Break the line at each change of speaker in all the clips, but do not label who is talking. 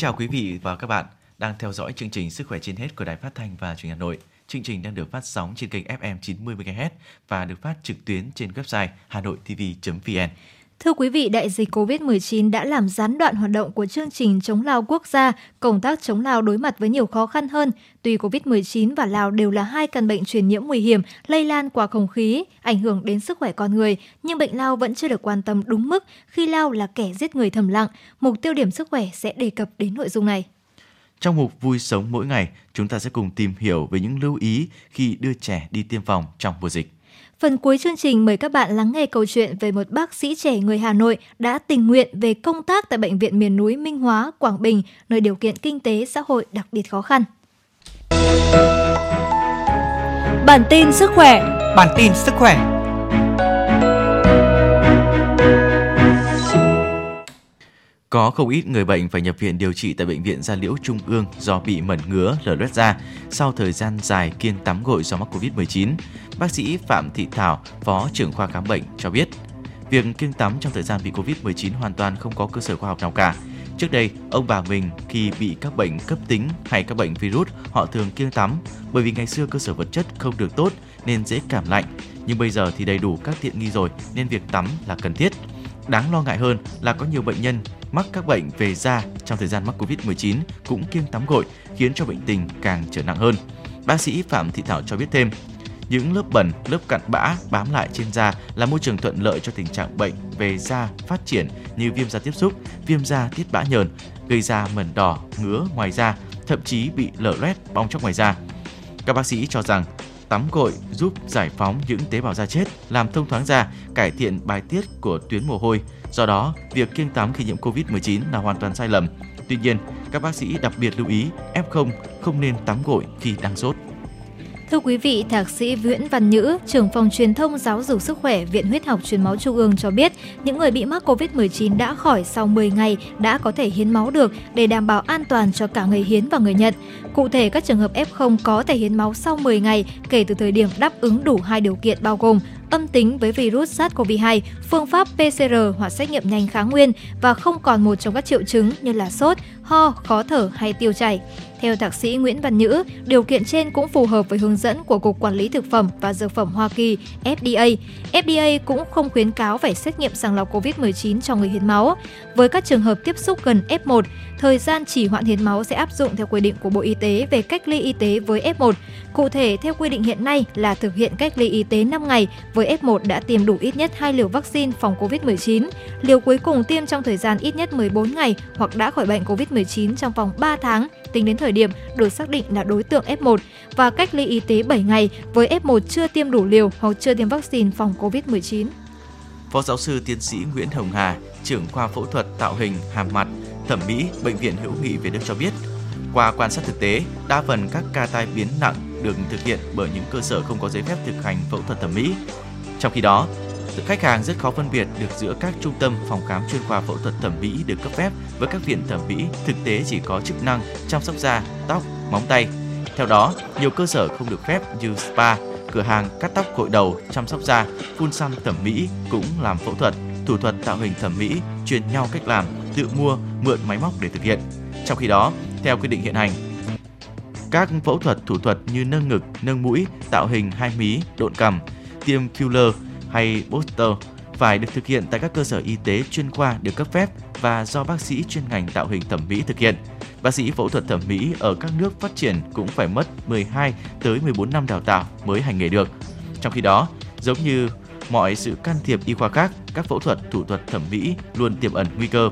Chào quý vị và các bạn đang theo dõi chương trình Sức khỏe trên hết của Đài Phát thanh và Truyền hình Hà Nội. Chương trình đang được phát sóng trên kênh FM 90 MHz và được phát trực tuyến trên website hanoitv.vn.
Thưa quý vị, đại dịch COVID-19 đã làm gián đoạn hoạt động của chương trình chống lao quốc gia. Công tác chống lao đối mặt với nhiều khó khăn hơn. Tuy COVID-19 và lao đều là hai căn bệnh truyền nhiễm nguy hiểm, lây lan qua không khí, ảnh hưởng đến sức khỏe con người, nhưng bệnh lao vẫn chưa được quan tâm đúng mức khi lao là kẻ giết người thầm lặng. Mục tiêu điểm sức khỏe sẽ đề cập đến nội dung này.
Trong mục Vui sống mỗi ngày, chúng ta sẽ cùng tìm hiểu về những lưu ý khi đưa trẻ đi tiêm phòng trong mùa dịch.
Phần cuối chương trình mời các bạn lắng nghe câu chuyện về một bác sĩ trẻ người Hà Nội đã tình nguyện về công tác tại Bệnh viện miền núi Minh Hóa, Quảng Bình, nơi điều kiện kinh tế xã hội đặc biệt khó khăn.
Bản tin sức khỏe
Bản tin sức khỏe
Có không ít người bệnh phải nhập viện điều trị tại Bệnh viện Gia Liễu Trung ương do bị mẩn ngứa, lở loét da sau thời gian dài kiêng tắm gội do mắc Covid-19. Bác sĩ Phạm Thị Thảo, Phó trưởng khoa khám bệnh cho biết, việc kiêng tắm trong thời gian bị Covid-19 hoàn toàn không có cơ sở khoa học nào cả. Trước đây, ông bà mình khi bị các bệnh cấp tính hay các bệnh virus, họ thường kiêng tắm bởi vì ngày xưa cơ sở vật chất không được tốt nên dễ cảm lạnh. Nhưng bây giờ thì đầy đủ các tiện nghi rồi nên việc tắm là cần thiết. Đáng lo ngại hơn là có nhiều bệnh nhân mắc các bệnh về da trong thời gian mắc Covid-19 cũng kiêng tắm gội khiến cho bệnh tình càng trở nặng hơn. Bác sĩ Phạm Thị Thảo cho biết thêm, những lớp bẩn, lớp cặn bã bám lại trên da là môi trường thuận lợi cho tình trạng bệnh về da phát triển như viêm da tiếp xúc, viêm da tiết bã nhờn, gây ra mẩn đỏ, ngứa ngoài da, thậm chí bị lở loét, bong chóc ngoài da. Các bác sĩ cho rằng tắm gội giúp giải phóng những tế bào da chết, làm thông thoáng da, cải thiện bài tiết của tuyến mồ hôi. Do đó, việc kiêng tắm khi nhiễm Covid-19 là hoàn toàn sai lầm. Tuy nhiên, các bác sĩ đặc biệt lưu ý F0 không nên tắm gội khi đang sốt.
Thưa quý vị, Thạc sĩ Nguyễn Văn Nhữ, trưởng phòng truyền thông giáo dục sức khỏe Viện Huyết học Truyền máu Trung ương cho biết, những người bị mắc COVID-19 đã khỏi sau 10 ngày đã có thể hiến máu được để đảm bảo an toàn cho cả người hiến và người nhận. Cụ thể, các trường hợp F0 có thể hiến máu sau 10 ngày kể từ thời điểm đáp ứng đủ hai điều kiện bao gồm âm tính với virus SARS-CoV-2, phương pháp PCR hoặc xét nghiệm nhanh kháng nguyên và không còn một trong các triệu chứng như là sốt, ho, khó thở hay tiêu chảy. Theo thạc sĩ Nguyễn Văn Nhữ, điều kiện trên cũng phù hợp với hướng dẫn của Cục Quản lý Thực phẩm và Dược phẩm Hoa Kỳ FDA. FDA cũng không khuyến cáo phải xét nghiệm sàng lọc COVID-19 cho người hiến máu. Với các trường hợp tiếp xúc gần F1, thời gian chỉ hoãn hiến máu sẽ áp dụng theo quy định của Bộ Y tế về cách ly y tế với F1. Cụ thể, theo quy định hiện nay là thực hiện cách ly y tế 5 ngày với F1 đã tiêm đủ ít nhất 2 liều vaccine phòng COVID-19, liều cuối cùng tiêm trong thời gian ít nhất 14 ngày hoặc đã khỏi bệnh COVID-19 trong vòng 3 tháng tính đến thời điểm được xác định là đối tượng F1 và cách ly y tế 7 ngày với F1 chưa tiêm đủ liều hoặc chưa tiêm vaccine phòng COVID-19.
Phó giáo sư tiến sĩ Nguyễn Hồng Hà, trưởng khoa phẫu thuật tạo hình hàm mặt, thẩm mỹ Bệnh viện Hữu nghị Việt Đức cho biết, qua quan sát thực tế, đa phần các ca tai biến nặng được thực hiện bởi những cơ sở không có giấy phép thực hành phẫu thuật thẩm mỹ. Trong khi đó, khách hàng rất khó phân biệt được giữa các trung tâm phòng khám chuyên khoa phẫu thuật thẩm mỹ được cấp phép với các viện thẩm mỹ thực tế chỉ có chức năng chăm sóc da, tóc, móng tay. Theo đó, nhiều cơ sở không được phép như spa, cửa hàng cắt tóc gội đầu, chăm sóc da, phun xăm thẩm mỹ cũng làm phẫu thuật, thủ thuật tạo hình thẩm mỹ, truyền nhau cách làm, tự mua, mượn máy móc để thực hiện. Trong khi đó, theo quy định hiện hành, các phẫu thuật thủ thuật như nâng ngực, nâng mũi, tạo hình hai mí, độn cằm, tiêm filler hay booster phải được thực hiện tại các cơ sở y tế chuyên khoa được cấp phép và do bác sĩ chuyên ngành tạo hình thẩm mỹ thực hiện. Bác sĩ phẫu thuật thẩm mỹ ở các nước phát triển cũng phải mất 12 tới 14 năm đào tạo mới hành nghề được. Trong khi đó, giống như mọi sự can thiệp y khoa khác, các phẫu thuật thủ thuật thẩm mỹ luôn tiềm ẩn nguy cơ.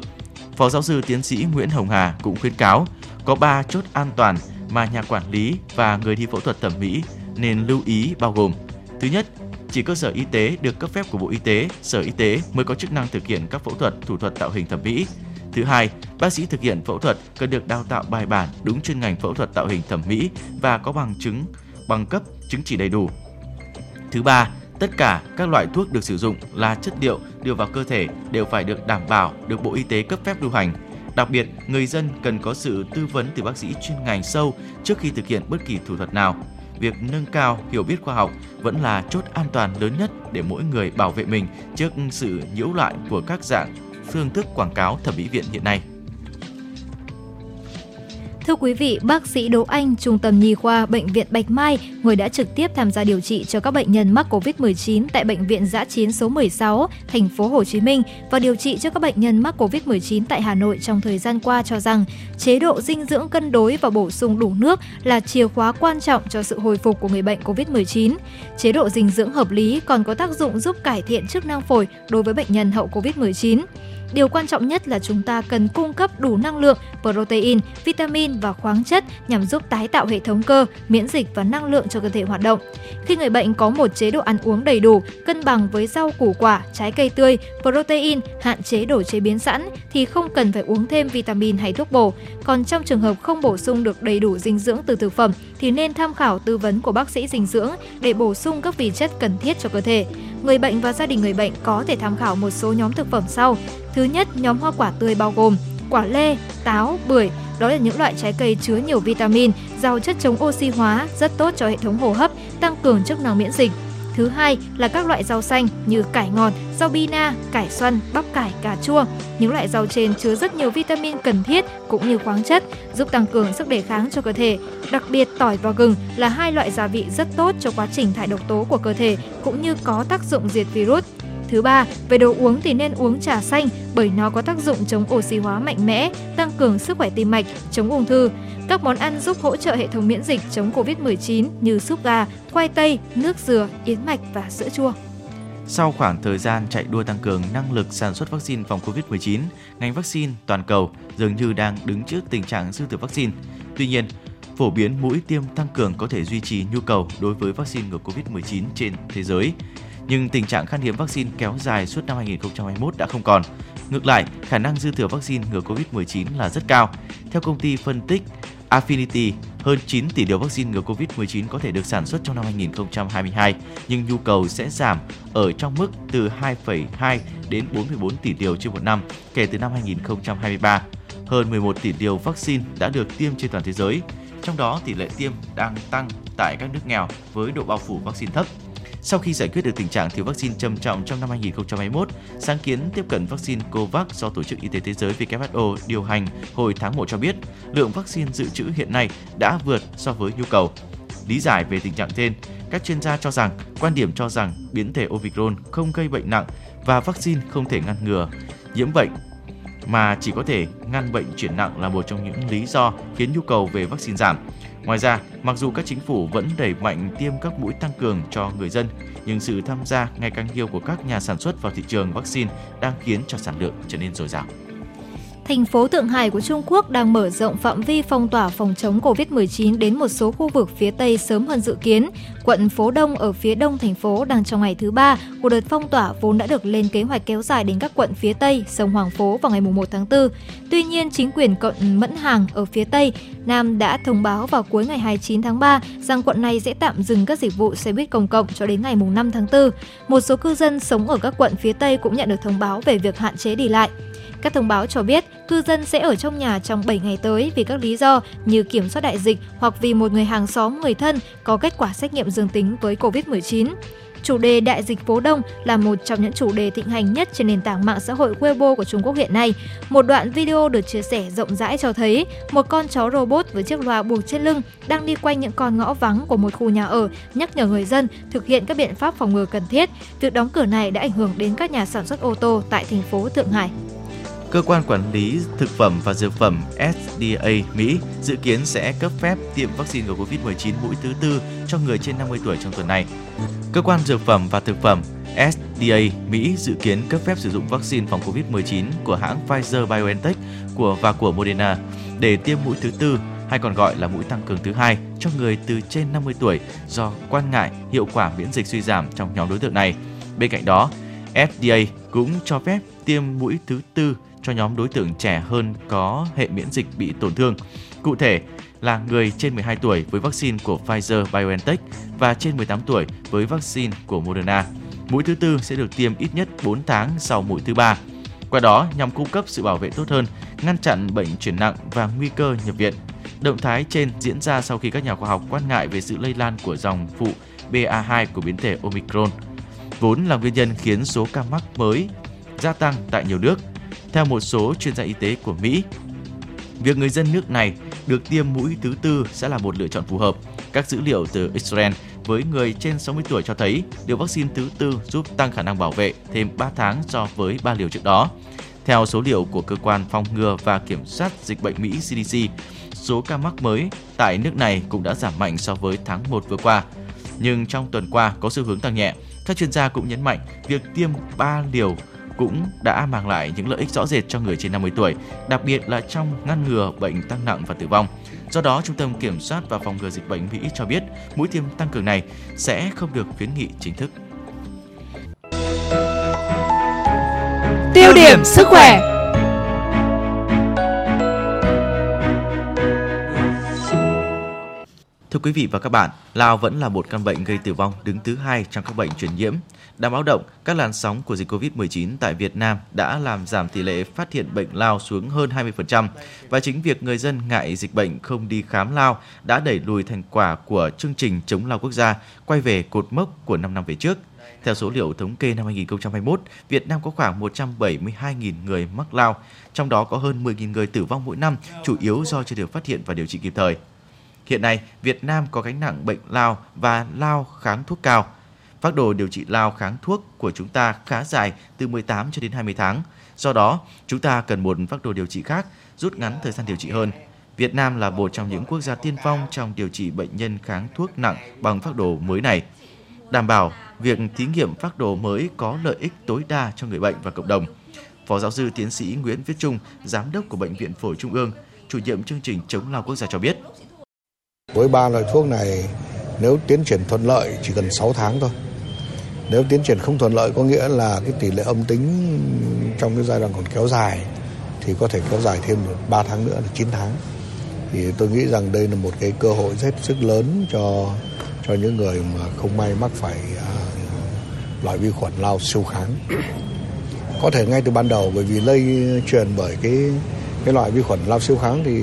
Phó giáo sư tiến sĩ Nguyễn Hồng Hà cũng khuyến cáo có 3 chốt an toàn mà nhà quản lý và người đi phẫu thuật thẩm mỹ nên lưu ý bao gồm Thứ nhất, chỉ cơ sở y tế được cấp phép của Bộ Y tế, Sở Y tế mới có chức năng thực hiện các phẫu thuật, thủ thuật tạo hình thẩm mỹ. Thứ hai, bác sĩ thực hiện phẫu thuật cần được đào tạo bài bản đúng chuyên ngành phẫu thuật tạo hình thẩm mỹ và có bằng chứng, bằng cấp, chứng chỉ đầy đủ. Thứ ba, tất cả các loại thuốc được sử dụng là chất liệu đưa vào cơ thể đều phải được đảm bảo được Bộ Y tế cấp phép lưu hành. Đặc biệt, người dân cần có sự tư vấn từ bác sĩ chuyên ngành sâu trước khi thực hiện bất kỳ thủ thuật nào việc nâng cao hiểu biết khoa học vẫn là chốt an toàn lớn nhất để mỗi người bảo vệ mình trước sự nhiễu loạn của các dạng phương thức quảng cáo thẩm mỹ viện hiện nay.
Thưa quý vị, bác sĩ Đỗ Anh, Trung tâm Nhi khoa Bệnh viện Bạch Mai, người đã trực tiếp tham gia điều trị cho các bệnh nhân mắc COVID-19 tại Bệnh viện Giã Chiến số 16, thành phố Hồ Chí Minh và điều trị cho các bệnh nhân mắc COVID-19 tại Hà Nội trong thời gian qua cho rằng chế độ dinh dưỡng cân đối và bổ sung đủ nước là chìa khóa quan trọng cho sự hồi phục của người bệnh COVID-19. Chế độ dinh dưỡng hợp lý còn có tác dụng giúp cải thiện chức năng phổi đối với bệnh nhân hậu COVID-19. Điều quan trọng nhất là chúng ta cần cung cấp đủ năng lượng, protein, vitamin và khoáng chất nhằm giúp tái tạo hệ thống cơ, miễn dịch và năng lượng cho cơ thể hoạt động. Khi người bệnh có một chế độ ăn uống đầy đủ, cân bằng với rau củ quả, trái cây tươi, protein, hạn chế đồ chế biến sẵn thì không cần phải uống thêm vitamin hay thuốc bổ. Còn trong trường hợp không bổ sung được đầy đủ dinh dưỡng từ thực phẩm thì nên tham khảo tư vấn của bác sĩ dinh dưỡng để bổ sung các vi chất cần thiết cho cơ thể. Người bệnh và gia đình người bệnh có thể tham khảo một số nhóm thực phẩm sau. Thứ nhất, nhóm hoa quả tươi bao gồm quả lê, táo, bưởi. Đó là những loại trái cây chứa nhiều vitamin, giàu chất chống oxy hóa, rất tốt cho hệ thống hô hấp, tăng cường chức năng miễn dịch. Thứ hai là các loại rau xanh như cải ngọt, rau bina, cải xoăn, bắp cải, cà chua. Những loại rau trên chứa rất nhiều vitamin cần thiết cũng như khoáng chất, giúp tăng cường sức đề kháng cho cơ thể. Đặc biệt tỏi và gừng là hai loại gia vị rất tốt cho quá trình thải độc tố của cơ thể cũng như có tác dụng diệt virus. Thứ ba, về đồ uống thì nên uống trà xanh bởi nó có tác dụng chống oxy hóa mạnh mẽ, tăng cường sức khỏe tim mạch, chống ung thư. Các món ăn giúp hỗ trợ hệ thống miễn dịch chống Covid-19 như súp gà, khoai tây, nước dừa, yến mạch và sữa chua.
Sau khoảng thời gian chạy đua tăng cường năng lực sản xuất vaccine phòng Covid-19, ngành vaccine toàn cầu dường như đang đứng trước tình trạng dư thừa vaccine. Tuy nhiên, phổ biến mũi tiêm tăng cường có thể duy trì nhu cầu đối với vaccine ngừa Covid-19 trên thế giới nhưng tình trạng khan hiếm vaccine kéo dài suốt năm 2021 đã không còn. Ngược lại, khả năng dư thừa vaccine ngừa Covid-19 là rất cao. Theo công ty phân tích Affinity, hơn 9 tỷ liều vaccine ngừa Covid-19 có thể được sản xuất trong năm 2022, nhưng nhu cầu sẽ giảm ở trong mức từ 2,2 đến 4,4 tỷ liều trên một năm kể từ năm 2023. Hơn 11 tỷ liều vaccine đã được tiêm trên toàn thế giới, trong đó tỷ lệ tiêm đang tăng tại các nước nghèo với độ bao phủ vaccine thấp. Sau khi giải quyết được tình trạng thiếu vaccine trầm trọng trong năm 2021, sáng kiến tiếp cận vaccine COVAX do Tổ chức Y tế Thế giới WHO điều hành hồi tháng 1 cho biết, lượng vaccine dự trữ hiện nay đã vượt so với nhu cầu. Lý giải về tình trạng trên, các chuyên gia cho rằng quan điểm cho rằng biến thể Omicron không gây bệnh nặng và vaccine không thể ngăn ngừa nhiễm bệnh mà chỉ có thể ngăn bệnh chuyển nặng là một trong những lý do khiến nhu cầu về vaccine giảm. Ngoài ra, mặc dù các chính phủ vẫn đẩy mạnh tiêm các mũi tăng cường cho người dân, nhưng sự tham gia ngày càng nhiều của các nhà sản xuất vào thị trường vaccine đang khiến cho sản lượng trở nên dồi dào
thành phố Thượng Hải của Trung Quốc đang mở rộng phạm vi phong tỏa phòng chống COVID-19 đến một số khu vực phía Tây sớm hơn dự kiến. Quận Phố Đông ở phía đông thành phố đang trong ngày thứ ba của đợt phong tỏa vốn đã được lên kế hoạch kéo dài đến các quận phía Tây, sông Hoàng Phố vào ngày 1 tháng 4. Tuy nhiên, chính quyền quận Mẫn Hàng ở phía Tây Nam đã thông báo vào cuối ngày 29 tháng 3 rằng quận này sẽ tạm dừng các dịch vụ xe buýt công cộng cho đến ngày 5 tháng 4. Một số cư dân sống ở các quận phía Tây cũng nhận được thông báo về việc hạn chế đi lại. Các thông báo cho biết cư dân sẽ ở trong nhà trong 7 ngày tới vì các lý do như kiểm soát đại dịch hoặc vì một người hàng xóm người thân có kết quả xét nghiệm dương dương tính với COVID-19. Chủ đề đại dịch phố Đông là một trong những chủ đề thịnh hành nhất trên nền tảng mạng xã hội Weibo của Trung Quốc hiện nay. Một đoạn video được chia sẻ rộng rãi cho thấy một con chó robot với chiếc loa buộc trên lưng đang đi quanh những con ngõ vắng của một khu nhà ở, nhắc nhở người dân thực hiện các biện pháp phòng ngừa cần thiết. Việc đóng cửa này đã ảnh hưởng đến các nhà sản xuất ô tô tại thành phố Thượng Hải.
Cơ quan quản lý thực phẩm và dược phẩm FDA Mỹ dự kiến sẽ cấp phép tiêm vaccine ngừa COVID-19 mũi thứ tư cho người trên 50 tuổi trong tuần này. Cơ quan dược phẩm và thực phẩm FDA Mỹ dự kiến cấp phép sử dụng vaccine phòng COVID-19 của hãng Pfizer-BioNTech của và của Moderna để tiêm mũi thứ tư hay còn gọi là mũi tăng cường thứ hai cho người từ trên 50 tuổi do quan ngại hiệu quả miễn dịch suy giảm trong nhóm đối tượng này. Bên cạnh đó, FDA cũng cho phép tiêm mũi thứ tư cho nhóm đối tượng trẻ hơn có hệ miễn dịch bị tổn thương. Cụ thể là người trên 12 tuổi với vaccine của Pfizer-BioNTech và trên 18 tuổi với vaccine của Moderna. Mũi thứ tư sẽ được tiêm ít nhất 4 tháng sau mũi thứ ba. Qua đó nhằm cung cấp sự bảo vệ tốt hơn, ngăn chặn bệnh chuyển nặng và nguy cơ nhập viện. Động thái trên diễn ra sau khi các nhà khoa học quan ngại về sự lây lan của dòng phụ BA2 của biến thể Omicron, vốn là nguyên nhân khiến số ca mắc mới gia tăng tại nhiều nước theo một số chuyên gia y tế của Mỹ, việc người dân nước này được tiêm mũi thứ tư sẽ là một lựa chọn phù hợp. Các dữ liệu từ Israel với người trên 60 tuổi cho thấy liều vaccine thứ tư giúp tăng khả năng bảo vệ thêm 3 tháng so với 3 liều trước đó. Theo số liệu của cơ quan phòng ngừa và kiểm soát dịch bệnh Mỹ CDC, số ca mắc mới tại nước này cũng đã giảm mạnh so với tháng 1 vừa qua. Nhưng trong tuần qua có xu hướng tăng nhẹ. Các chuyên gia cũng nhấn mạnh việc tiêm 3 liều cũng đã mang lại những lợi ích rõ rệt cho người trên 50 tuổi, đặc biệt là trong ngăn ngừa bệnh tăng nặng và tử vong. Do đó, Trung tâm Kiểm soát và Phòng ngừa Dịch bệnh Mỹ cho biết mũi tiêm tăng cường này sẽ không được khuyến nghị chính thức.
Tiêu điểm sức khỏe
Thưa quý vị và các bạn, lao vẫn là một căn bệnh gây tử vong đứng thứ hai trong các bệnh truyền nhiễm. Đáng báo động, các làn sóng của dịch COVID-19 tại Việt Nam đã làm giảm tỷ lệ phát hiện bệnh lao xuống hơn 20% và chính việc người dân ngại dịch bệnh không đi khám lao đã đẩy lùi thành quả của chương trình chống lao quốc gia quay về cột mốc của 5 năm về trước. Theo số liệu thống kê năm 2021, Việt Nam có khoảng 172.000 người mắc lao, trong đó có hơn 10.000 người tử vong mỗi năm, chủ yếu do chưa được phát hiện và điều trị kịp thời. Hiện nay, Việt Nam có gánh nặng bệnh lao và lao kháng thuốc cao. Phác đồ điều trị lao kháng thuốc của chúng ta khá dài từ 18 cho đến 20 tháng. Do đó, chúng ta cần một phác đồ điều trị khác, rút ngắn thời gian điều trị hơn. Việt Nam là một trong những quốc gia tiên phong trong điều trị bệnh nhân kháng thuốc nặng bằng phác đồ mới này. Đảm bảo việc thí nghiệm phác đồ mới có lợi ích tối đa cho người bệnh và cộng đồng. Phó giáo sư tiến sĩ Nguyễn Viết Trung, giám đốc của Bệnh viện Phổi Trung ương, chủ nhiệm chương trình chống lao quốc gia cho biết.
Với ba loại thuốc này, nếu tiến triển thuận lợi chỉ cần 6 tháng thôi. Nếu tiến triển không thuận lợi có nghĩa là cái tỷ lệ âm tính trong cái giai đoạn còn kéo dài thì có thể kéo dài thêm được 3 tháng nữa là 9 tháng. Thì tôi nghĩ rằng đây là một cái cơ hội rất sức lớn cho cho những người mà không may mắc phải à, loại vi khuẩn lao siêu kháng. Có thể ngay từ ban đầu bởi vì lây truyền bởi cái cái loại vi khuẩn lao siêu kháng thì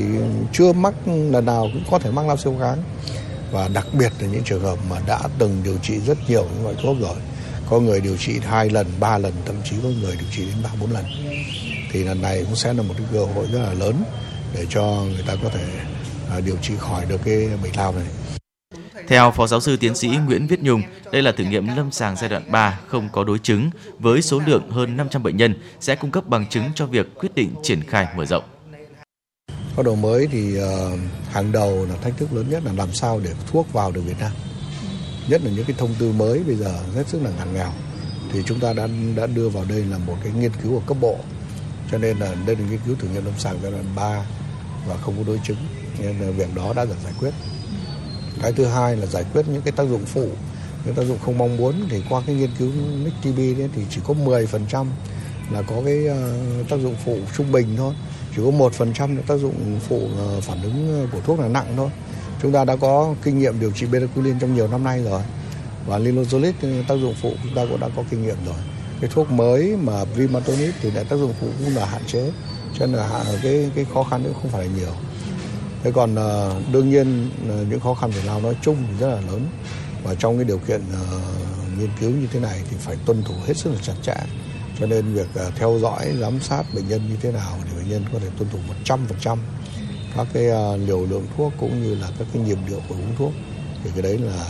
chưa mắc lần nào cũng có thể mắc lao siêu kháng và đặc biệt là những trường hợp mà đã từng điều trị rất nhiều những loại thuốc rồi có người điều trị hai lần ba lần thậm chí có người điều trị đến ba bốn lần thì lần này cũng sẽ là một cái cơ hội rất là lớn để cho người ta có thể à, điều trị khỏi được cái bệnh lao này
theo Phó Giáo sư Tiến sĩ Nguyễn Viết Nhung, đây là thử nghiệm lâm sàng giai đoạn 3 không có đối chứng với số lượng hơn 500 bệnh nhân sẽ cung cấp bằng chứng cho việc quyết định triển khai mở rộng.
Có đồ mới thì uh, hàng đầu là thách thức lớn nhất là làm sao để thuốc vào được Việt Nam. Nhất là những cái thông tư mới bây giờ rất sức là ngặt nghèo. Thì chúng ta đã đã đưa vào đây là một cái nghiên cứu của cấp bộ. Cho nên là đây là nghiên cứu thử nghiệm lâm sàng giai đoạn 3 và không có đối chứng. Nên là việc đó đã được giải quyết cái thứ hai là giải quyết những cái tác dụng phụ, những tác dụng không mong muốn thì qua cái nghiên cứu NICTB đấy thì chỉ có 10% là có cái ờ, tác dụng phụ trung bình thôi chỉ có một phần trăm tác dụng phụ ờ, phản ứng ờ, của thuốc là nặng thôi chúng ta đã có kinh nghiệm điều trị betaculin trong nhiều năm nay rồi. Và linozolid ừ, tác dụng phụ chúng ta cũng đã có kinh nghiệm rồi. Cái thuốc mới mà vimatonit thì lại tác dụng phụ cũng là hạn chế cho nên là cái cái khó khăn cũng không phải là nhiều. Thế còn ờ, đương nhiên ờ, những khó khăn về lao nói chung thì rất là lớn. Và trong cái điều kiện uh, nghiên cứu như thế này thì phải tuân thủ hết sức là chặt chẽ. Cho nên việc uh, theo dõi giám sát bệnh nhân như thế nào để bệnh nhân có thể tuân thủ 100% các cái uh, liều lượng thuốc cũng như là các cái nhịp điệu của uống thuốc thì cái đấy là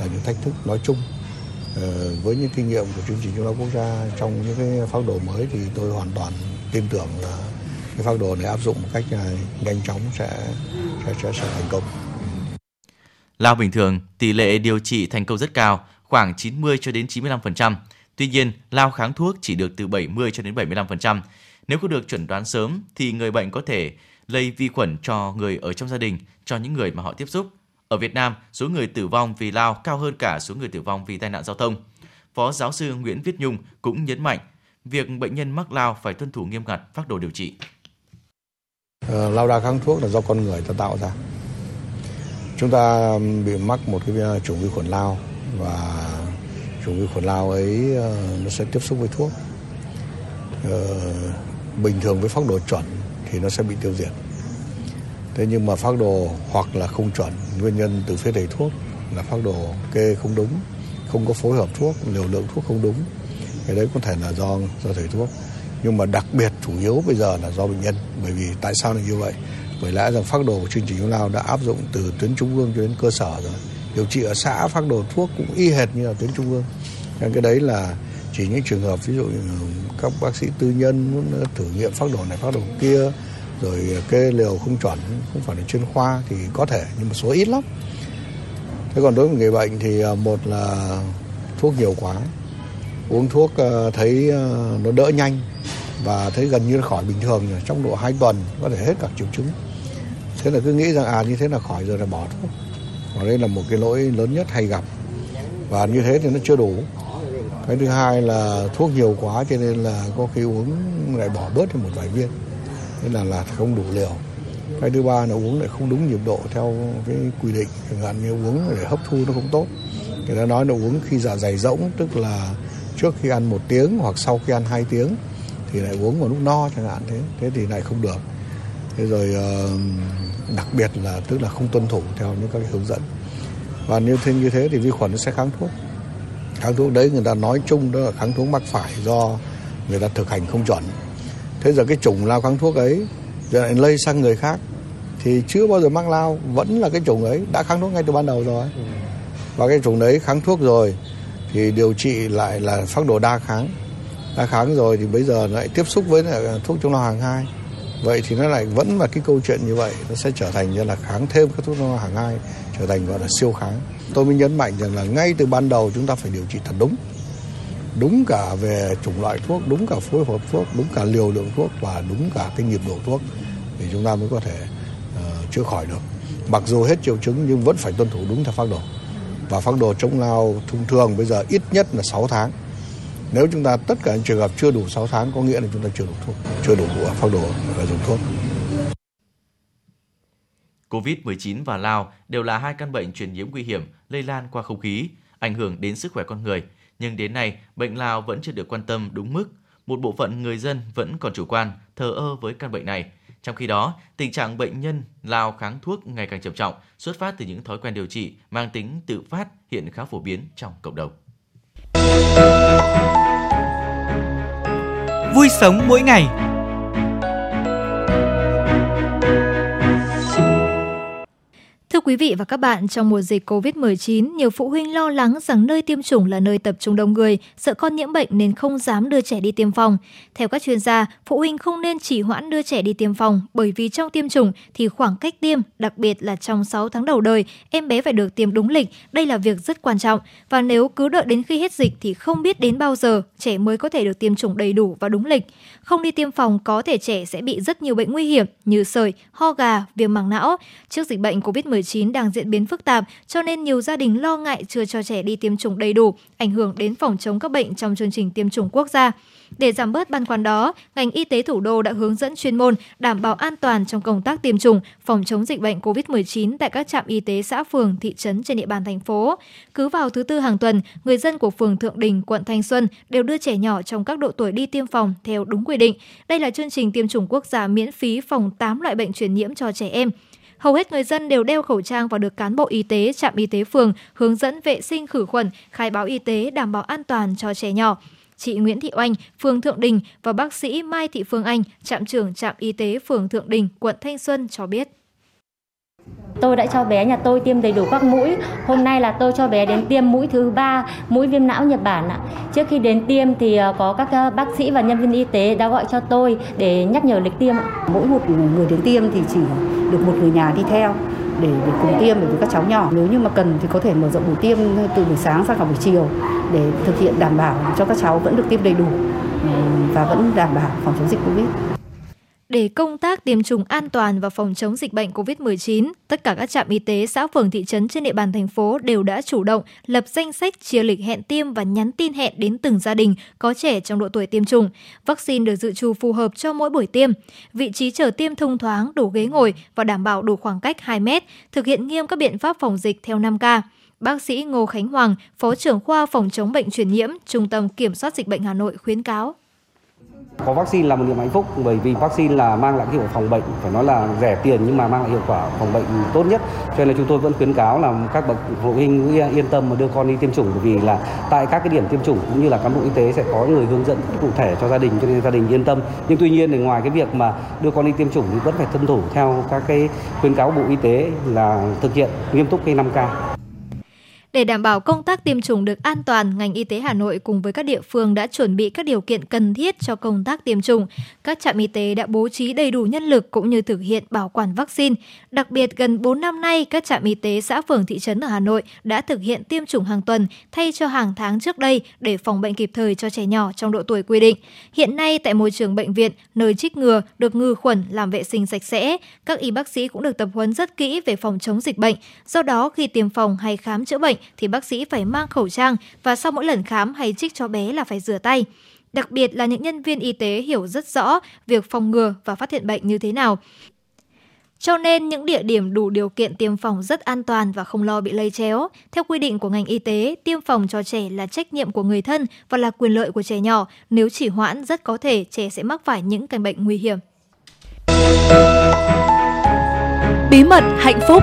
là những thách thức nói chung uh, với những kinh nghiệm của chương trình chống ta quốc gia trong những cái phác đồ mới thì tôi hoàn toàn tin tưởng là cái phác đồ này áp dụng một cách ờ, nhanh chóng sẽ sẽ, sẽ, sẽ thành công.
Lao bình thường, tỷ lệ điều trị thành công rất cao, khoảng 90 cho đến 95%. Tuy nhiên, lao kháng thuốc chỉ được từ 70 cho đến 75%. Nếu có được chuẩn đoán sớm thì người bệnh có thể lây vi khuẩn cho người ở trong gia đình, cho những người mà họ tiếp xúc. Ở Việt Nam, số người tử vong vì lao cao hơn cả số người tử vong vì tai nạn giao thông. Phó giáo sư Nguyễn Viết Nhung cũng nhấn mạnh, việc bệnh nhân mắc lao phải tuân thủ nghiêm ngặt phác đồ điều trị.
Ờ, lao đa kháng thuốc là do con người ta tạo ra chúng ta bị mắc một cái ờ, chủng vi khuẩn lao và chủng vi khuẩn lao ấy ờ, nó sẽ tiếp xúc với thuốc ờ, bình thường với phác đồ chuẩn thì nó sẽ bị tiêu diệt thế nhưng mà phác đồ hoặc là không chuẩn, nguyên nhân từ phía thầy thuốc là phác đồ kê không đúng, không có phối hợp thuốc, liều lượng thuốc không đúng cái đấy có thể là do do thầy thuốc nhưng mà đặc biệt chủ yếu bây giờ là do bệnh nhân, bởi vì tại sao là như vậy Bởi lẽ rằng phác đồ của chương trình chống lao đã áp dụng từ tuyến trung ương cho đến cơ sở rồi. Điều trị ở xã phác đồ thuốc cũng y hệt như là tuyến trung ương. Nên cái đấy là chỉ những trường hợp, ví dụ như các bác sĩ tư nhân muốn thử nghiệm phác đồ này, phác đồ kia, rồi kê liều không chuẩn, không phải là chuyên khoa, thì có thể, nhưng một số ít lắm. Thế còn đối với người bệnh thì à, một là thuốc nhiều quá, uống thuốc à, thấy à, nó đỡ nhanh và thấy gần như khỏi bình thường rồi trong độ 2 tuần có thể hết các triệu chứng. Thế là cứ nghĩ rằng à như thế là khỏi rồi là bỏ thuốc. Và đây là một cái lỗi lớn nhất hay gặp. Và như thế thì nó chưa đủ cái thứ hai là thuốc nhiều quá cho nên là có khi uống lại bỏ bớt một vài viên. Nên là là không đủ liều. Cái thứ ba là uống lại không đúng nhịp độ theo cái quy định. Chẳng hạn như uống để hấp thu nó không tốt. Người ta nói là uống khi dạ dày rỗng, tức là trước khi ăn một tiếng hoặc sau khi ăn hai tiếng thì lại uống vào lúc no chẳng hạn thế. Thế thì lại không được. Thế rồi ờ, đặc biệt là tức là không tuân thủ theo những các hướng dẫn. Và như thế như thế thì vi khuẩn nó sẽ kháng thuốc kháng thuốc đấy người ta nói chung đó là kháng thuốc mắc phải do người ta thực hành không chuẩn. Thế giờ cái chủng lao kháng thuốc ấy giờ lại lây sang người khác thì chưa bao giờ mắc lao vẫn là cái chủng ấy đã kháng thuốc ngay từ ban đầu rồi. Và cái chủng đấy kháng thuốc rồi thì điều trị lại là phác đồ đa kháng. Đa kháng rồi thì bây giờ lại tiếp xúc với lại thuốc chống lao hàng hai vậy thì nó lại vẫn là cái câu chuyện như vậy nó sẽ trở thành như là kháng thêm các thuốc hàng hai trở thành gọi là siêu kháng. Tôi mới nhấn mạnh rằng là ngay từ ban đầu chúng ta phải điều trị thật đúng. Đúng cả về chủng loại thuốc đúng cả phối hợp thuốc đúng cả liều lượng thuốc và đúng cả cái nhịp độ thuốc thì chúng ta mới có thể uh, chữa khỏi được. Mặc dù hết triệu chứng nhưng vẫn phải tuân thủ đúng theo phác đồ. Và phác đồ chống lao thông thường bây giờ ít nhất là 6 tháng nếu chúng ta tất cả những trường hợp chưa đủ 6 tháng có nghĩa là chúng ta chưa đủ thuốc chưa đủ à, phác đồ và dùng thuốc
COVID-19 và lao đều là hai căn bệnh truyền nhiễm nguy hiểm lây lan qua không khí, ảnh hưởng đến sức khỏe con người – nhưng đến nay bệnh lao vẫn chưa được quan tâm đúng mức. Một bộ phận người dân vẫn còn chủ quan, thờ ơ với căn bệnh này. Trong khi đó, tình trạng bệnh nhân lao kháng thuốc ngày càng trầm trọng, xuất phát từ những thói quen điều trị mang tính tự phát hiện khá phổ biến trong cộng đồng.
Vui sống mỗi ngày.
Thưa quý vị và các bạn, trong mùa dịch COVID-19, nhiều phụ huynh lo lắng rằng nơi tiêm chủng là nơi tập trung đông người, sợ con nhiễm bệnh nên không dám đưa trẻ đi tiêm phòng. Theo các chuyên gia, phụ huynh không nên chỉ hoãn đưa trẻ đi tiêm phòng bởi vì trong tiêm chủng thì khoảng cách tiêm, đặc biệt là trong 6 tháng đầu đời, em bé phải được tiêm đúng lịch. Đây là việc rất quan trọng và nếu cứ đợi đến khi hết dịch thì không biết đến bao giờ trẻ mới có thể được tiêm chủng đầy đủ và đúng lịch. Không đi tiêm phòng có thể trẻ sẽ bị rất nhiều bệnh nguy hiểm như sởi, ho gà, viêm màng não. Trước dịch bệnh COVID-19 19 đang diễn biến phức tạp, cho nên nhiều gia đình lo ngại chưa cho trẻ đi tiêm chủng đầy đủ, ảnh hưởng đến phòng chống các bệnh trong chương trình tiêm chủng quốc gia. Để giảm bớt băn khoăn đó, ngành y tế thủ đô đã hướng dẫn chuyên môn đảm bảo an toàn trong công tác tiêm chủng, phòng chống dịch bệnh COVID-19 tại các trạm y tế xã phường, thị trấn trên địa bàn thành phố. Cứ vào thứ tư hàng tuần, người dân của phường Thượng Đình, quận Thanh Xuân đều đưa trẻ nhỏ trong các độ tuổi đi tiêm phòng theo đúng quy định. Đây là chương trình tiêm chủng quốc gia miễn phí phòng 8 loại bệnh truyền nhiễm cho trẻ em. Hầu hết người dân đều đeo khẩu trang và được cán bộ y tế, trạm y tế phường hướng dẫn vệ sinh khử khuẩn, khai báo y tế đảm bảo an toàn cho trẻ nhỏ. Chị Nguyễn Thị Oanh, phường Thượng Đình và bác sĩ Mai Thị Phương Anh, trạm trưởng trạm y tế phường Thượng Đình, quận Thanh Xuân cho biết.
Tôi đã cho bé nhà tôi tiêm đầy đủ các mũi. Hôm nay là tôi cho bé đến tiêm mũi thứ ba, mũi viêm não Nhật Bản ạ. Trước khi đến tiêm thì ờ, có các ờ, bác sĩ và nhân viên y tế đã gọi cho tôi để nhắc nhở lịch tiêm ạ.
Mỗi một người đến tiêm thì chỉ được một người nhà đi theo để để cùng tiêm với các cháu nhỏ. Nếu như mà cần thì có thể mở rộng buổi tiêm từ buổi sáng sang cả buổi chiều để thực hiện đảm bảo cho các cháu vẫn được tiêm đầy đủ ừ, và vẫn đảm bảo phòng chống dịch Covid.
Để công tác tiêm chủng an toàn và phòng chống dịch bệnh COVID-19, tất cả các trạm y tế, xã phường thị trấn trên địa bàn thành phố đều đã chủ động lập danh sách chia lịch hẹn tiêm và nhắn tin hẹn đến từng gia đình có trẻ trong độ tuổi tiêm chủng. Vaccine được dự trù phù hợp cho mỗi buổi tiêm. Vị trí chờ tiêm thông thoáng, đủ ghế ngồi và đảm bảo đủ khoảng cách 2 mét, thực hiện nghiêm các biện pháp phòng dịch theo 5K. Bác sĩ Ngô Khánh Hoàng, Phó trưởng khoa phòng chống bệnh truyền nhiễm, Trung tâm Kiểm soát Dịch bệnh Hà Nội khuyến cáo
có vaccine là một niềm hạnh phúc bởi vì vaccine là mang lại hiệu quả phòng bệnh, phải nói là rẻ tiền nhưng mà mang lại hiệu quả phòng bệnh tốt nhất. Cho nên là chúng tôi vẫn khuyến cáo là các bậc phụ huynh yên tâm mà đưa con đi tiêm chủng bởi vì là tại các cái điểm tiêm chủng cũng như là cán bộ y tế sẽ có người hướng dẫn cụ thể cho gia đình cho nên gia đình yên tâm. Nhưng tuy nhiên thì ngoài cái việc mà đưa con đi tiêm chủng thì vẫn phải tuân thủ theo các cái khuyến cáo của Bộ Y tế là thực hiện nghiêm túc cái 5K.
Để đảm bảo công tác tiêm chủng được an toàn, ngành y tế Hà Nội cùng với các địa phương đã chuẩn bị các điều kiện cần thiết cho công tác tiêm chủng. Các trạm y tế đã bố trí đầy đủ nhân lực cũng như thực hiện bảo quản vaccine. Đặc biệt, gần 4 năm nay, các trạm y tế xã phường thị trấn ở Hà Nội đã thực hiện tiêm chủng hàng tuần thay cho hàng tháng trước đây để phòng bệnh kịp thời cho trẻ nhỏ trong độ tuổi quy định. Hiện nay, tại môi trường bệnh viện, nơi trích ngừa được ngư khuẩn, làm vệ sinh sạch sẽ, các y bác sĩ cũng được tập huấn rất kỹ về phòng chống dịch bệnh. Do đó, khi tiêm phòng hay khám chữa bệnh, thì bác sĩ phải mang khẩu trang và sau mỗi lần khám hay trích cho bé là phải rửa tay. Đặc biệt là những nhân viên y tế hiểu rất rõ việc phòng ngừa và phát hiện bệnh như thế nào. Cho nên những địa điểm đủ điều kiện tiêm phòng rất an toàn và không lo bị lây chéo. Theo quy định của ngành y tế, tiêm phòng cho trẻ là trách nhiệm của người thân và là quyền lợi của trẻ nhỏ. Nếu chỉ hoãn, rất có thể trẻ sẽ mắc phải những căn bệnh nguy hiểm.
Bí mật hạnh phúc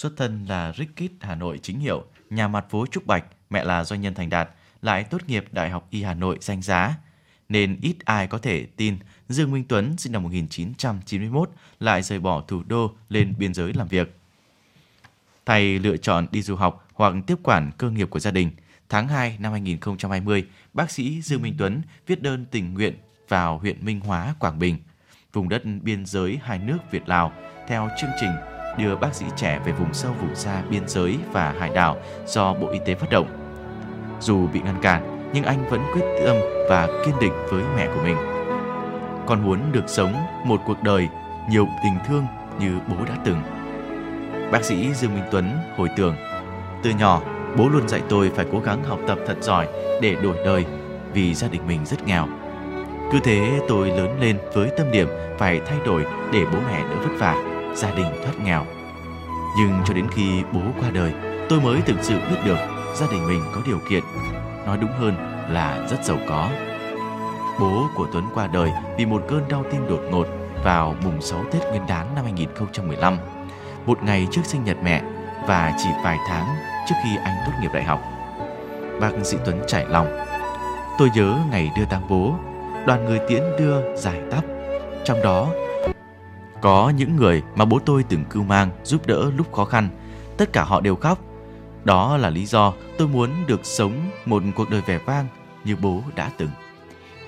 Xuất thân là Rickit Hà Nội chính hiệu, nhà mặt phố Trúc Bạch, mẹ là doanh nhân thành đạt, lại tốt nghiệp Đại học Y Hà Nội danh giá. Nên ít ai có thể tin Dương Minh Tuấn sinh năm 1991 lại rời bỏ thủ đô lên biên giới làm việc. Thay lựa chọn đi du học hoặc tiếp quản cơ nghiệp của gia đình. Tháng 2 năm 2020, bác sĩ Dương Minh Tuấn viết đơn tình nguyện vào huyện Minh Hóa, Quảng Bình, vùng đất biên giới hai nước Việt-Lào theo chương trình đưa bác sĩ trẻ về vùng sâu vùng xa biên giới và hải đảo do Bộ Y tế phát động. Dù bị ngăn cản, nhưng anh vẫn quyết tâm và kiên định với mẹ của mình. Con muốn được sống một cuộc đời nhiều tình thương như bố đã từng. Bác sĩ Dương Minh Tuấn hồi tưởng, từ nhỏ bố luôn dạy tôi phải cố gắng học tập thật giỏi để đổi đời vì gia đình mình rất nghèo. Cứ thế tôi lớn lên với tâm điểm phải thay đổi để bố mẹ đỡ vất vả gia đình thoát nghèo. Nhưng cho đến khi bố qua đời, tôi mới thực sự biết được gia đình mình có điều kiện, nói đúng hơn là rất giàu có. Bố của Tuấn qua đời vì một cơn đau tim đột ngột vào mùng 6 Tết Nguyên đán năm 2015, một ngày trước sinh nhật mẹ và chỉ vài tháng trước khi anh tốt nghiệp đại học. Bác sĩ Tuấn trải lòng. Tôi nhớ ngày đưa tang bố, đoàn người tiễn đưa giải tắp. Trong đó có những người mà bố tôi từng cưu mang giúp đỡ lúc khó khăn, tất cả họ đều khóc. Đó là lý do tôi muốn được sống một cuộc đời vẻ vang như bố đã từng.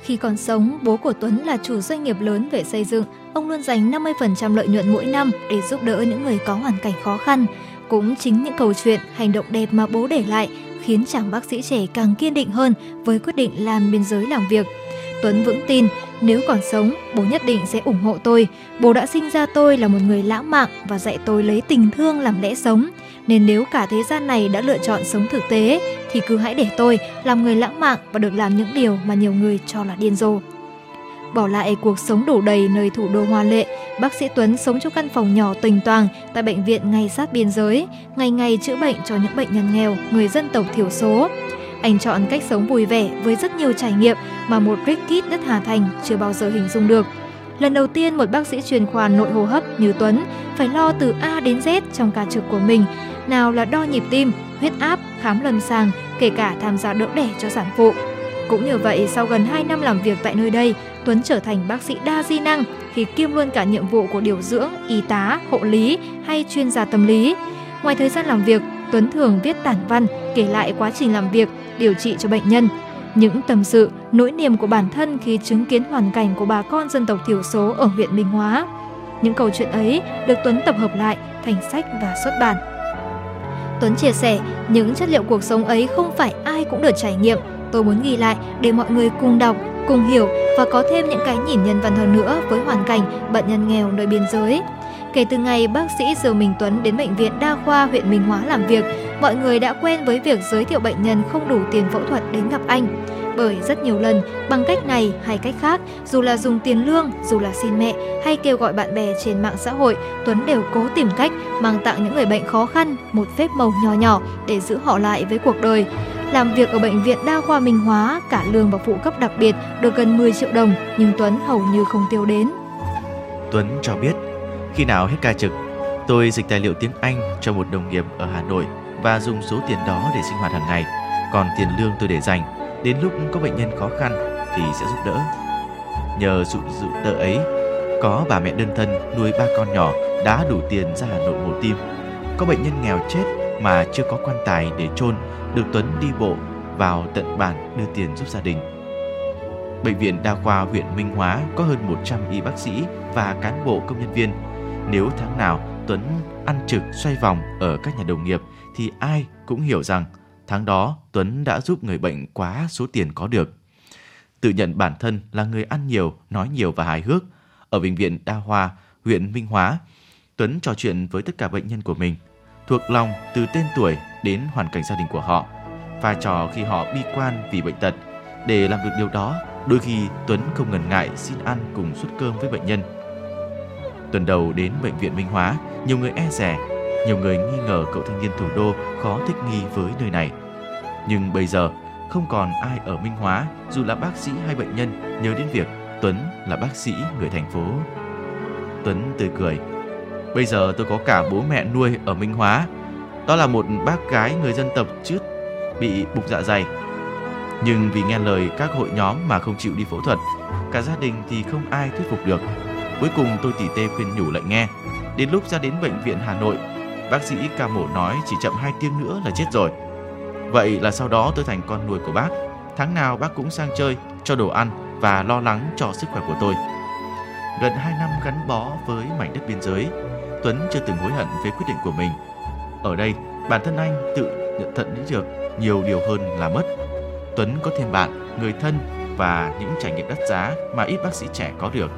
Khi còn sống, bố của Tuấn là chủ doanh nghiệp lớn về xây dựng. Ông luôn dành 50% lợi nhuận mỗi năm để giúp đỡ những người có hoàn cảnh khó khăn. Cũng chính những câu chuyện, hành động đẹp mà bố để lại khiến chàng bác sĩ trẻ càng kiên định hơn với quyết định làm biên giới làm việc. Tuấn vững tin nếu còn sống, bố nhất định sẽ ủng hộ tôi. Bố đã sinh ra tôi là một người lãng mạn và dạy tôi lấy tình thương làm lẽ sống. Nên nếu cả thế gian này đã lựa chọn sống thực tế, thì cứ hãy để tôi làm người lãng mạn và được làm những điều mà nhiều người cho là điên rồ. Bỏ lại cuộc sống đủ đầy nơi thủ đô hoa lệ, bác sĩ Tuấn sống trong căn phòng nhỏ tình toàn tại bệnh viện ngay sát biên giới, ngày ngày chữa bệnh cho những bệnh nhân nghèo, người dân tộc thiểu số. Anh chọn cách sống vui vẻ với rất nhiều trải nghiệm mà một Rick Kid đất Hà Thành chưa bao giờ hình dung được. Lần đầu tiên một bác sĩ chuyên khoa nội hô hấp như Tuấn phải lo từ A đến Z trong ca trực của mình, nào là đo nhịp tim, huyết áp, khám lâm sàng, kể cả tham gia đỡ đẻ cho sản phụ. Cũng như vậy, sau gần 2 năm làm việc tại nơi đây, Tuấn trở thành bác sĩ đa di năng khi kiêm luôn cả nhiệm vụ của điều dưỡng, y tá, hộ lý hay chuyên gia tâm lý. Ngoài thời gian làm việc, Tuấn thường viết tản văn kể lại quá trình làm việc, điều trị cho bệnh nhân. Những tâm sự, nỗi niềm của bản thân khi chứng kiến hoàn cảnh của bà con dân tộc thiểu số ở huyện Minh Hóa. Những câu chuyện ấy được Tuấn tập hợp lại thành sách và xuất bản. Tuấn chia sẻ, những chất liệu cuộc sống ấy không phải ai cũng được trải nghiệm. Tôi muốn ghi lại để mọi người cùng đọc, cùng hiểu và có thêm những cái nhìn nhân văn hơn nữa với hoàn cảnh bệnh nhân nghèo nơi biên giới. Kể từ ngày bác sĩ Dương Minh Tuấn đến bệnh viện đa khoa huyện Minh Hóa làm việc, mọi người đã quen với việc giới thiệu bệnh nhân không đủ tiền phẫu thuật đến gặp anh. bởi rất nhiều lần bằng cách này hay cách khác, dù là dùng tiền lương, dù là xin mẹ hay kêu gọi bạn bè trên mạng xã hội, Tuấn đều cố tìm cách mang tặng những người bệnh khó khăn một phép màu nhỏ nhỏ để giữ họ lại với cuộc đời. Làm việc ở bệnh viện đa khoa Minh Hóa, cả lương và phụ cấp đặc biệt được gần 10 triệu đồng, nhưng Tuấn hầu như không tiêu đến.
Tuấn cho biết, khi nào hết ca trực, tôi dịch tài liệu tiếng Anh cho một đồng nghiệp ở Hà Nội và dùng số tiền đó để sinh hoạt hàng ngày. Còn tiền lương tôi để dành, đến lúc có bệnh nhân khó khăn thì sẽ giúp đỡ. Nhờ sự giúp đỡ ấy, có bà mẹ đơn thân nuôi ba con nhỏ đã đủ tiền ra Hà Nội mổ tim. Có bệnh nhân nghèo chết mà chưa có quan tài để chôn được Tuấn đi bộ vào tận bản đưa tiền giúp gia đình. Bệnh viện Đa khoa huyện Minh Hóa có hơn 100 y bác sĩ và cán bộ công nhân viên. Nếu tháng nào Tuấn ăn trực xoay vòng ở các nhà đồng nghiệp thì ai cũng hiểu rằng tháng đó Tuấn đã giúp người bệnh quá số tiền có được. Tự nhận bản thân là người ăn nhiều, nói nhiều và hài hước. Ở bệnh viện Đa khoa huyện Minh Hóa, Tuấn trò chuyện với tất cả bệnh nhân của mình, thuộc lòng từ tên tuổi đến hoàn cảnh gia đình của họ. Pha trò khi họ bi quan vì bệnh tật. Để làm được điều đó, đôi khi Tuấn không ngần ngại xin ăn cùng suất cơm với bệnh nhân. Tuần đầu đến bệnh viện Minh Hóa, nhiều người e rè, nhiều người nghi ngờ cậu thanh niên thủ đô khó thích nghi với nơi này. Nhưng bây giờ, không còn ai ở Minh Hóa, dù là bác sĩ hay bệnh nhân, nhớ đến việc Tuấn là bác sĩ người thành phố. Tuấn tươi cười. Bây giờ tôi có cả bố mẹ nuôi ở Minh Hóa. Đó là một bác gái người dân tộc trước bị bục dạ dày. Nhưng vì nghe lời các hội nhóm mà không chịu đi phẫu thuật, cả gia đình thì không ai thuyết phục được. Cuối cùng tôi tỉ tê khuyên nhủ lại nghe. Đến lúc ra đến bệnh viện Hà Nội, bác sĩ ca mổ nói chỉ chậm 2 tiếng nữa là chết rồi. Vậy là sau đó tôi thành con nuôi của bác. Tháng nào bác cũng sang chơi, cho đồ ăn và lo lắng cho sức khỏe của tôi. Gần 2 năm gắn bó với mảnh đất biên giới, Tuấn chưa từng hối hận về quyết định của mình. Ở đây, bản thân anh tự nhận thận đến được nhiều điều hơn là mất. Tuấn có thêm bạn, người thân và những trải nghiệm đắt giá mà ít bác sĩ trẻ có được.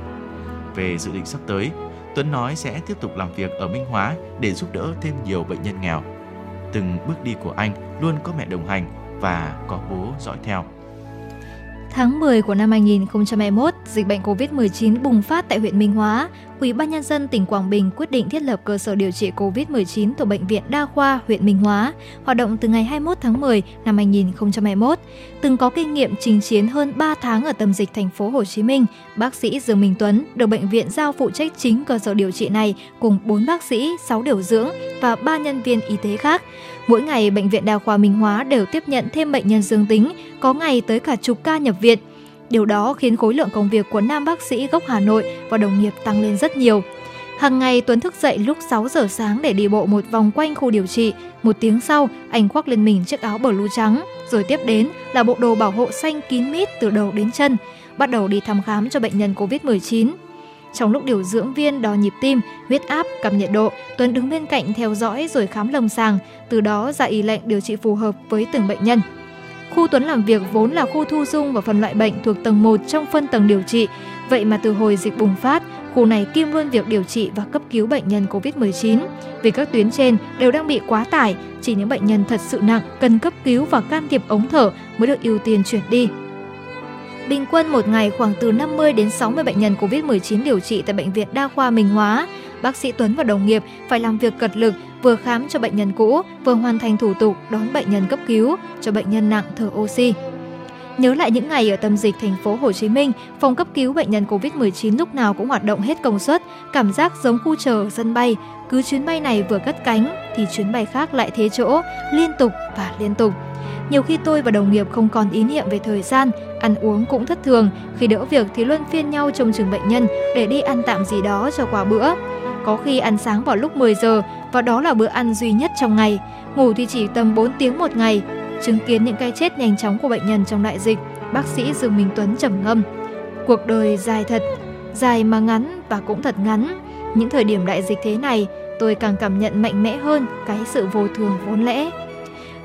Về dự định sắp tới, Tuấn nói sẽ tiếp tục làm việc ở Minh Hóa để giúp đỡ thêm nhiều bệnh nhân nghèo. Từng bước đi của anh luôn có mẹ đồng hành và có bố dõi theo.
Tháng 10 của năm 2021, dịch bệnh COVID-19 bùng phát tại huyện Minh Hóa. Ủy ban nhân dân tỉnh Quảng Bình quyết định thiết lập cơ sở điều trị COVID-19 thuộc bệnh viện Đa khoa huyện Minh Hóa, hoạt động từ ngày 21 tháng 10 năm 2021. Từng có kinh nghiệm trình chiến hơn 3 tháng ở tâm dịch thành phố Hồ Chí Minh, bác sĩ Dương Minh Tuấn được bệnh viện giao phụ trách chính cơ sở điều trị này cùng 4 bác sĩ, 6 điều dưỡng và 3 nhân viên y tế khác. Mỗi ngày, Bệnh viện Đa khoa Minh Hóa đều tiếp nhận thêm bệnh nhân dương tính, có ngày tới cả chục ca nhập viện. Điều đó khiến khối lượng công việc của nam bác sĩ gốc Hà Nội và đồng nghiệp tăng lên rất nhiều. Hàng ngày Tuấn thức dậy lúc 6 giờ sáng để đi bộ một vòng quanh khu điều trị. Một tiếng sau, anh khoác lên mình chiếc áo blue trắng, rồi tiếp đến là bộ đồ bảo hộ xanh kín mít từ đầu đến chân, bắt đầu đi thăm khám cho bệnh nhân COVID-19. Trong lúc điều dưỡng viên đo nhịp tim, huyết áp, cầm nhiệt độ, Tuấn đứng bên cạnh theo dõi rồi khám lâm sàng, từ đó ra ý lệnh điều trị phù hợp với từng bệnh nhân. Khu Tuấn làm việc vốn là khu thu dung và phân loại bệnh thuộc tầng 1 trong phân tầng điều trị. Vậy mà từ hồi dịch bùng phát, khu này kiêm luôn việc điều trị và cấp cứu bệnh nhân COVID-19. Vì các tuyến trên đều đang bị quá tải, chỉ những bệnh nhân thật sự nặng cần cấp cứu và can thiệp ống thở mới được ưu tiên chuyển đi. Bình quân một ngày khoảng từ 50 đến 60 bệnh nhân COVID-19 điều trị tại Bệnh viện Đa khoa Minh Hóa. Bác sĩ Tuấn và đồng nghiệp phải làm việc cật lực vừa khám cho bệnh nhân cũ, vừa hoàn thành thủ tục đón bệnh nhân cấp cứu cho bệnh nhân nặng thở oxy. Nhớ lại những ngày ở tâm dịch thành phố Hồ Chí Minh, phòng cấp cứu bệnh nhân COVID-19 lúc nào cũng hoạt động hết công suất, cảm giác giống khu chờ sân bay. Cứ chuyến bay này vừa cất cánh thì chuyến bay khác lại thế chỗ, liên tục và liên tục. Nhiều khi tôi và đồng nghiệp không còn ý niệm về thời gian, ăn uống cũng thất thường, khi đỡ việc thì luân phiên nhau trông chừng bệnh nhân để đi ăn tạm gì đó cho qua bữa. Có khi ăn sáng vào lúc 10 giờ và đó là bữa ăn duy nhất trong ngày. Ngủ thì chỉ tầm 4 tiếng một ngày. Chứng kiến những cái chết nhanh chóng của bệnh nhân trong đại dịch, bác sĩ Dương Minh Tuấn trầm ngâm. Cuộc đời dài thật, dài mà ngắn và cũng thật ngắn. Những thời điểm đại dịch thế này, tôi càng cảm nhận mạnh mẽ hơn cái sự vô thường vốn lẽ.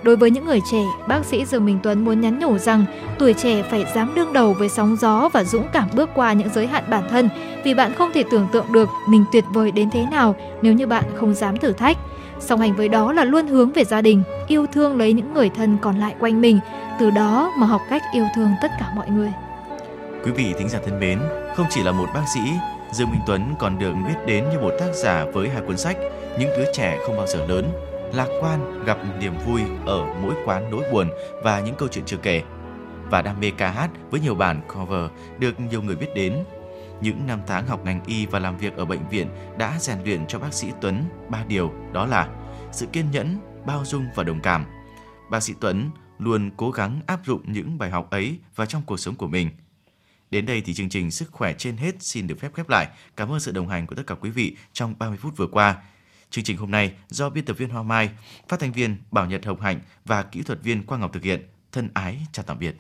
Đối với những người trẻ, bác sĩ Dương Minh Tuấn muốn nhắn nhủ rằng tuổi trẻ phải dám đương đầu với sóng gió và dũng cảm bước qua những giới hạn bản thân vì bạn không thể tưởng tượng được mình tuyệt vời đến thế nào nếu như bạn không dám thử thách. Song hành với đó là luôn hướng về gia đình, yêu thương lấy những người thân còn lại quanh mình, từ đó mà học cách yêu thương tất cả mọi người.
Quý vị thính giả thân mến, không chỉ là một bác sĩ, Dương Minh Tuấn còn được biết đến như một tác giả với hai cuốn sách Những đứa trẻ không bao giờ lớn, Lạc quan gặp niềm vui ở mỗi quán nỗi buồn và những câu chuyện chưa kể. Và đam mê ca hát với nhiều bản cover được nhiều người biết đến. Những năm tháng học ngành y và làm việc ở bệnh viện đã rèn luyện cho bác sĩ Tuấn ba điều đó là sự kiên nhẫn, bao dung và đồng cảm. Bác sĩ Tuấn luôn cố gắng áp dụng những bài học ấy vào trong cuộc sống của mình – Đến đây thì chương trình Sức khỏe trên hết xin được phép khép lại. Cảm ơn sự đồng hành của tất cả quý vị trong 30 phút vừa qua. Chương trình hôm nay do biên tập viên Hoa Mai, phát thanh viên Bảo Nhật Hồng Hạnh và kỹ thuật viên Quang Ngọc thực hiện. Thân ái chào tạm biệt.